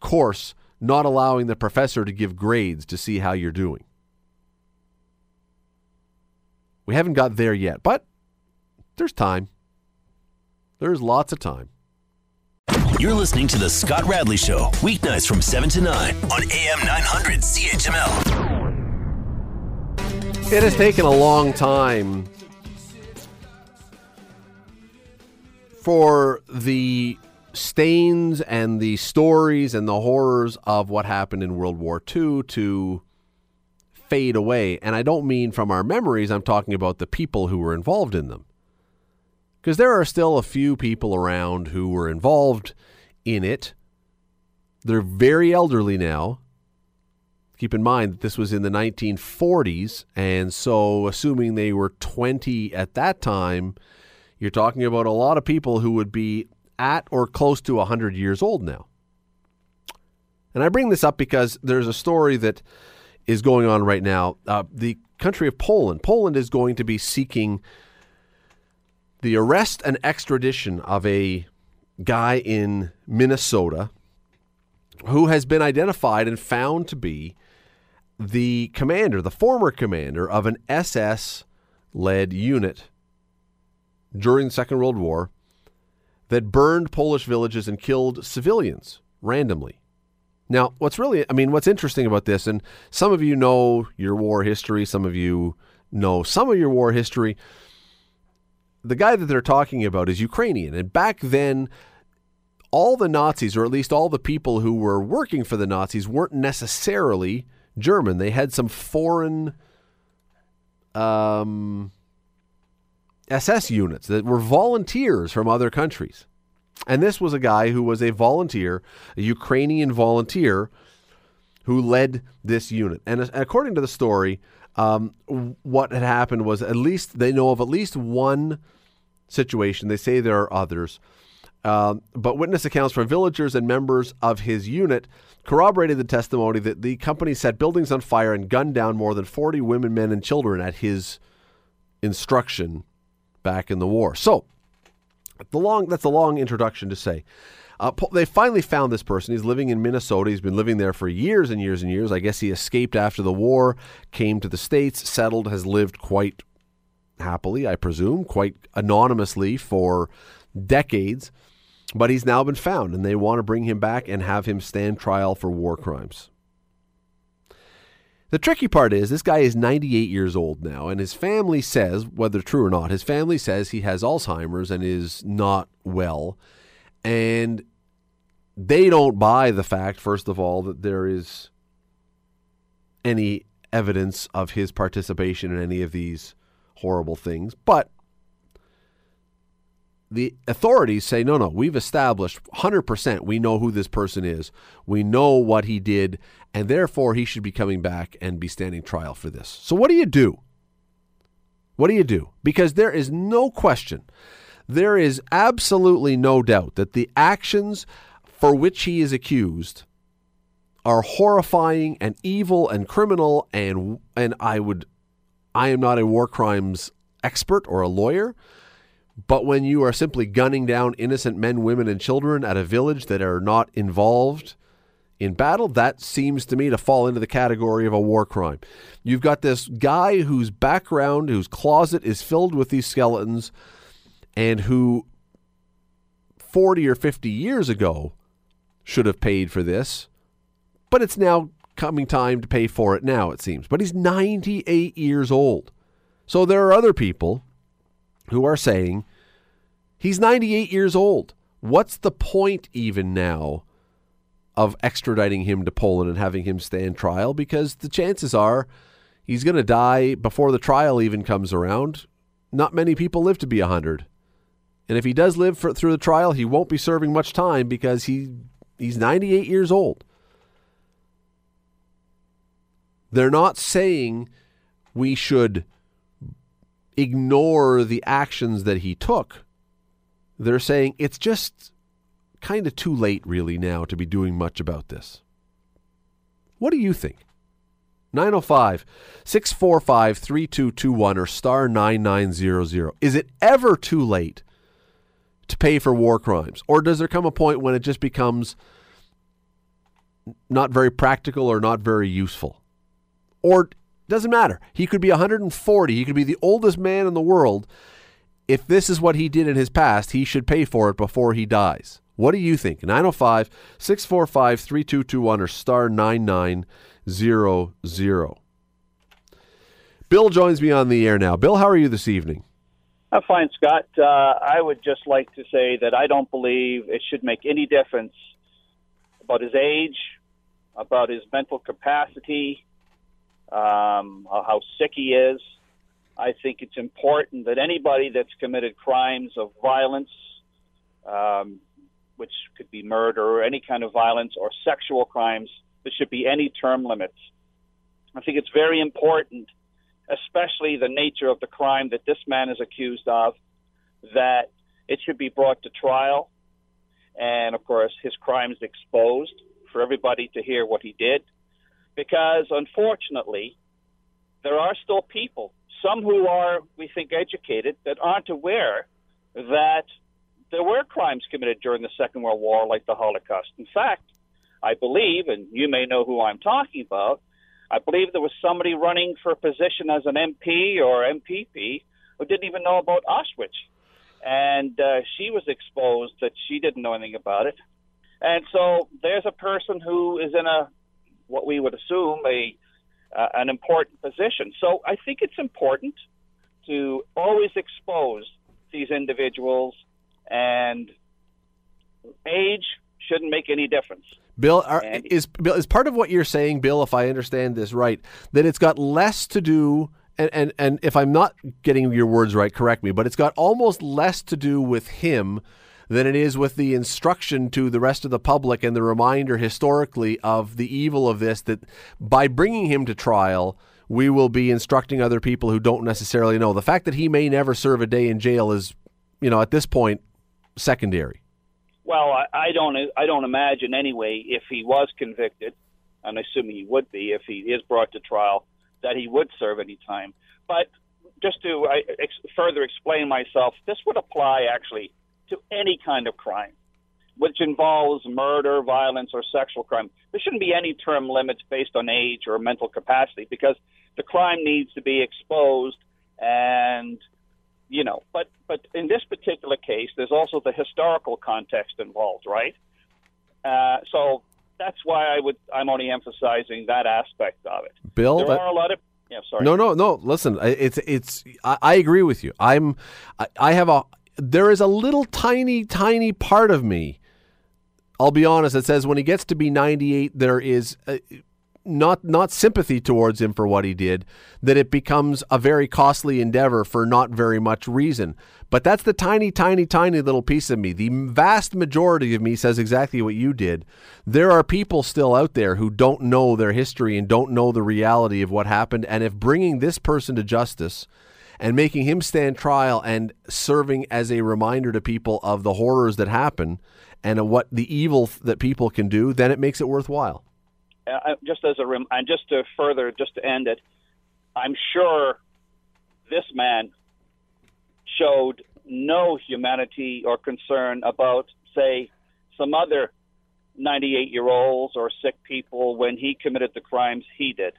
course not allowing the professor to give grades to see how you're doing. We haven't got there yet, but there's time. There's lots of time. You're listening to The Scott Radley Show, weeknights from 7 to 9 on AM 900 CHML. It has taken a long time for the stains and the stories and the horrors of what happened in World War II to fade away. And I don't mean from our memories, I'm talking about the people who were involved in them because there are still a few people around who were involved in it. They're very elderly now. Keep in mind that this was in the 1940s, and so assuming they were 20 at that time, you're talking about a lot of people who would be at or close to 100 years old now. And I bring this up because there's a story that is going on right now. Uh, the country of Poland, Poland is going to be seeking the arrest and extradition of a guy in Minnesota who has been identified and found to be the commander, the former commander of an SS led unit during the Second World War that burned Polish villages and killed civilians randomly. Now, what's really, I mean, what's interesting about this, and some of you know your war history, some of you know some of your war history the guy that they're talking about is Ukrainian. And back then, all the Nazis, or at least all the people who were working for the Nazis, weren't necessarily German. They had some foreign um, SS units that were volunteers from other countries. And this was a guy who was a volunteer, a Ukrainian volunteer, who led this unit. And according to the story, um, what had happened was at least they know of at least one situation. They say there are others. Um, but witness accounts from villagers and members of his unit corroborated the testimony that the company set buildings on fire and gunned down more than 40 women, men, and children at his instruction back in the war. So, the long that's a long introduction to say. Uh, they finally found this person. He's living in Minnesota. He's been living there for years and years and years. I guess he escaped after the war, came to the States, settled, has lived quite happily, I presume, quite anonymously for decades. But he's now been found, and they want to bring him back and have him stand trial for war crimes. The tricky part is this guy is 98 years old now, and his family says, whether true or not, his family says he has Alzheimer's and is not well. And they don't buy the fact, first of all, that there is any evidence of his participation in any of these horrible things. But the authorities say, no, no, we've established 100% we know who this person is. We know what he did, and therefore he should be coming back and be standing trial for this. So, what do you do? What do you do? Because there is no question, there is absolutely no doubt that the actions for which he is accused are horrifying and evil and criminal and and I would I am not a war crimes expert or a lawyer, but when you are simply gunning down innocent men, women, and children at a village that are not involved in battle, that seems to me to fall into the category of a war crime. You've got this guy whose background, whose closet is filled with these skeletons, and who 40 or 50 years ago should have paid for this, but it's now coming time to pay for it now, it seems. But he's 98 years old. So there are other people who are saying he's 98 years old. What's the point even now of extraditing him to Poland and having him stand trial? Because the chances are he's going to die before the trial even comes around. Not many people live to be 100. And if he does live for, through the trial, he won't be serving much time because he he's 98 years old. They're not saying we should ignore the actions that he took. They're saying it's just kind of too late, really, now to be doing much about this. What do you think? 905 645 3221 or star 9900. Is it ever too late to pay for war crimes? Or does there come a point when it just becomes not very practical or not very useful? Or doesn't matter. He could be 140. He could be the oldest man in the world. If this is what he did in his past, he should pay for it before he dies. What do you think? 905 645 3221 or star 9900. Bill joins me on the air now. Bill, how are you this evening? I'm fine, Scott. Uh, I would just like to say that I don't believe it should make any difference about his age, about his mental capacity, um, how sick he is. I think it's important that anybody that's committed crimes of violence, um, which could be murder or any kind of violence or sexual crimes, there should be any term limits. I think it's very important, especially the nature of the crime that this man is accused of, that it should be brought to trial and, of course, his crimes exposed for everybody to hear what he did because unfortunately, there are still people, some who are, we think, educated, that aren't aware that there were crimes committed during the Second World War, like the Holocaust. In fact, I believe, and you may know who I'm talking about, I believe there was somebody running for a position as an MP or MPP who didn't even know about Auschwitz. And uh, she was exposed that she didn't know anything about it. And so there's a person who is in a what we would assume a uh, an important position. So I think it's important to always expose these individuals, and age shouldn't make any difference. Bill, are, is Bill is part of what you're saying, Bill? If I understand this right, that it's got less to do. And, and and if I'm not getting your words right, correct me. But it's got almost less to do with him than it is with the instruction to the rest of the public and the reminder historically of the evil of this that by bringing him to trial, we will be instructing other people who don't necessarily know. The fact that he may never serve a day in jail is, you know, at this point, secondary. Well, I, I don't. I don't imagine anyway. If he was convicted, and assuming he would be, if he is brought to trial, that he would serve any time. But just to I, ex- further explain myself, this would apply actually to any kind of crime, which involves murder, violence, or sexual crime. There shouldn't be any term limits based on age or mental capacity because the crime needs to be exposed and you know, but but in this particular case, there's also the historical context involved, right? Uh, so that's why I would I'm only emphasizing that aspect of it. Bill, there that- are a lot of yeah, sorry. No, no, no. Listen, it's it's. I, I agree with you. I'm. I, I have a. There is a little tiny, tiny part of me. I'll be honest. It says when he gets to be 98, there is. uh not not sympathy towards him for what he did that it becomes a very costly endeavor for not very much reason. But that's the tiny tiny tiny little piece of me. The vast majority of me says exactly what you did. There are people still out there who don't know their history and don't know the reality of what happened. And if bringing this person to justice and making him stand trial and serving as a reminder to people of the horrors that happen and what the evil that people can do then it makes it worthwhile uh, just as a rem- and just to further, just to end it, I'm sure this man showed no humanity or concern about, say, some other 98 year olds or sick people when he committed the crimes he did.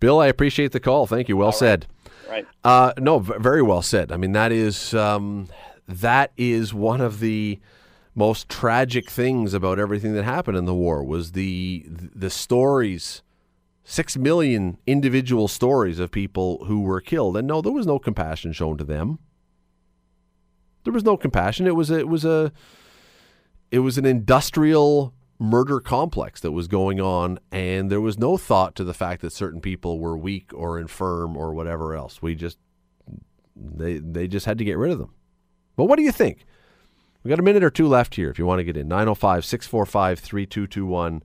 Bill, I appreciate the call. Thank you. Well said. Right. Uh, no, v- very well said. I mean, that is um, that is one of the most tragic things about everything that happened in the war was the the stories six million individual stories of people who were killed. And no there was no compassion shown to them. There was no compassion. It was a, it was a it was an industrial murder complex that was going on and there was no thought to the fact that certain people were weak or infirm or whatever else. We just they they just had to get rid of them. But what do you think we got a minute or two left here if you want to get in 905 645 3221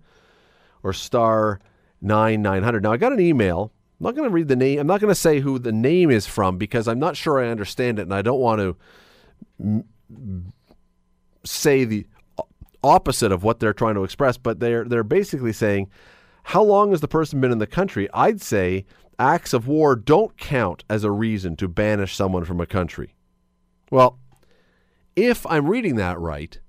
or star 9900. Now, I got an email. I'm not going to read the name. I'm not going to say who the name is from because I'm not sure I understand it and I don't want to say the opposite of what they're trying to express, but they're they're basically saying how long has the person been in the country? I'd say acts of war don't count as a reason to banish someone from a country. Well, if I'm reading that right,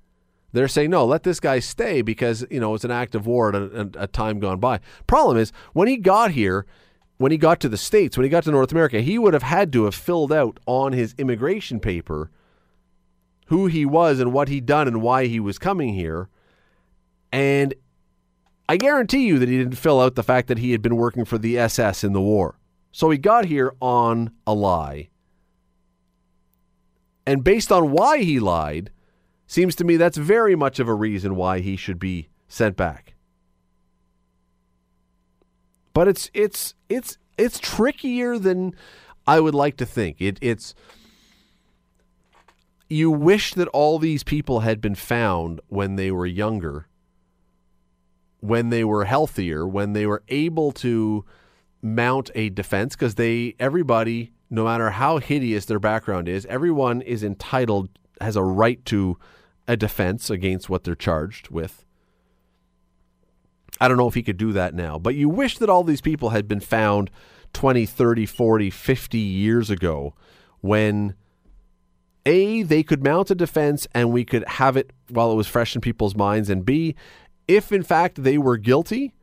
they're saying no, let this guy stay because you know it's an act of war at a, a, time gone by. Problem is, when he got here, when he got to the states, when he got to North America, he would have had to have filled out on his immigration paper who he was and what he'd done and why he was coming here. And I guarantee you that he didn't fill out the fact that he had been working for the SS in the war. So he got here on a lie. And based on why he lied, seems to me that's very much of a reason why he should be sent back. But it's it's it's it's trickier than I would like to think. It it's you wish that all these people had been found when they were younger, when they were healthier, when they were able to mount a defense because they everybody no matter how hideous their background is, everyone is entitled has a right to a defense against what they're charged with. I don't know if he could do that now, but you wish that all these people had been found 20, 30, 40, 50 years ago when A, they could mount a defense and we could have it while it was fresh in people's minds, and B, if in fact they were guilty,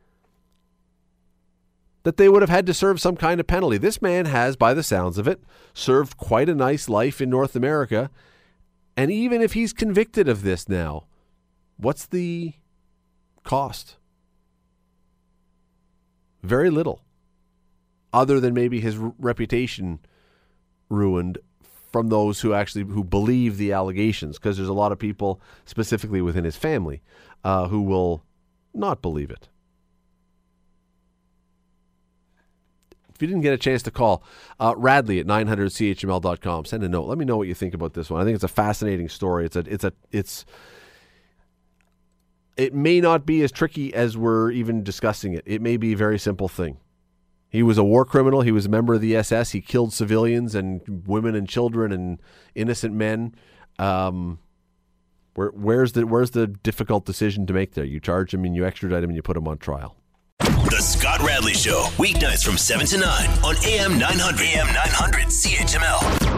that they would have had to serve some kind of penalty. This man has, by the sounds of it, served quite a nice life in North America. And even if he's convicted of this now, what's the cost? Very little, other than maybe his reputation ruined from those who actually who believe the allegations. Because there's a lot of people, specifically within his family, uh, who will not believe it. If you didn't get a chance to call, uh, Radley at 900chml.com, send a note. Let me know what you think about this one. I think it's a fascinating story. It's a, it's a, it's, it may not be as tricky as we're even discussing it. It may be a very simple thing. He was a war criminal. He was a member of the SS. He killed civilians and women and children and innocent men. Um, where, where's the where's the difficult decision to make there? You charge him and you extradite him and you put him on trial. The Scott Radley Show, weeknights from 7 to 9 on AM 900. AM 900 CHML.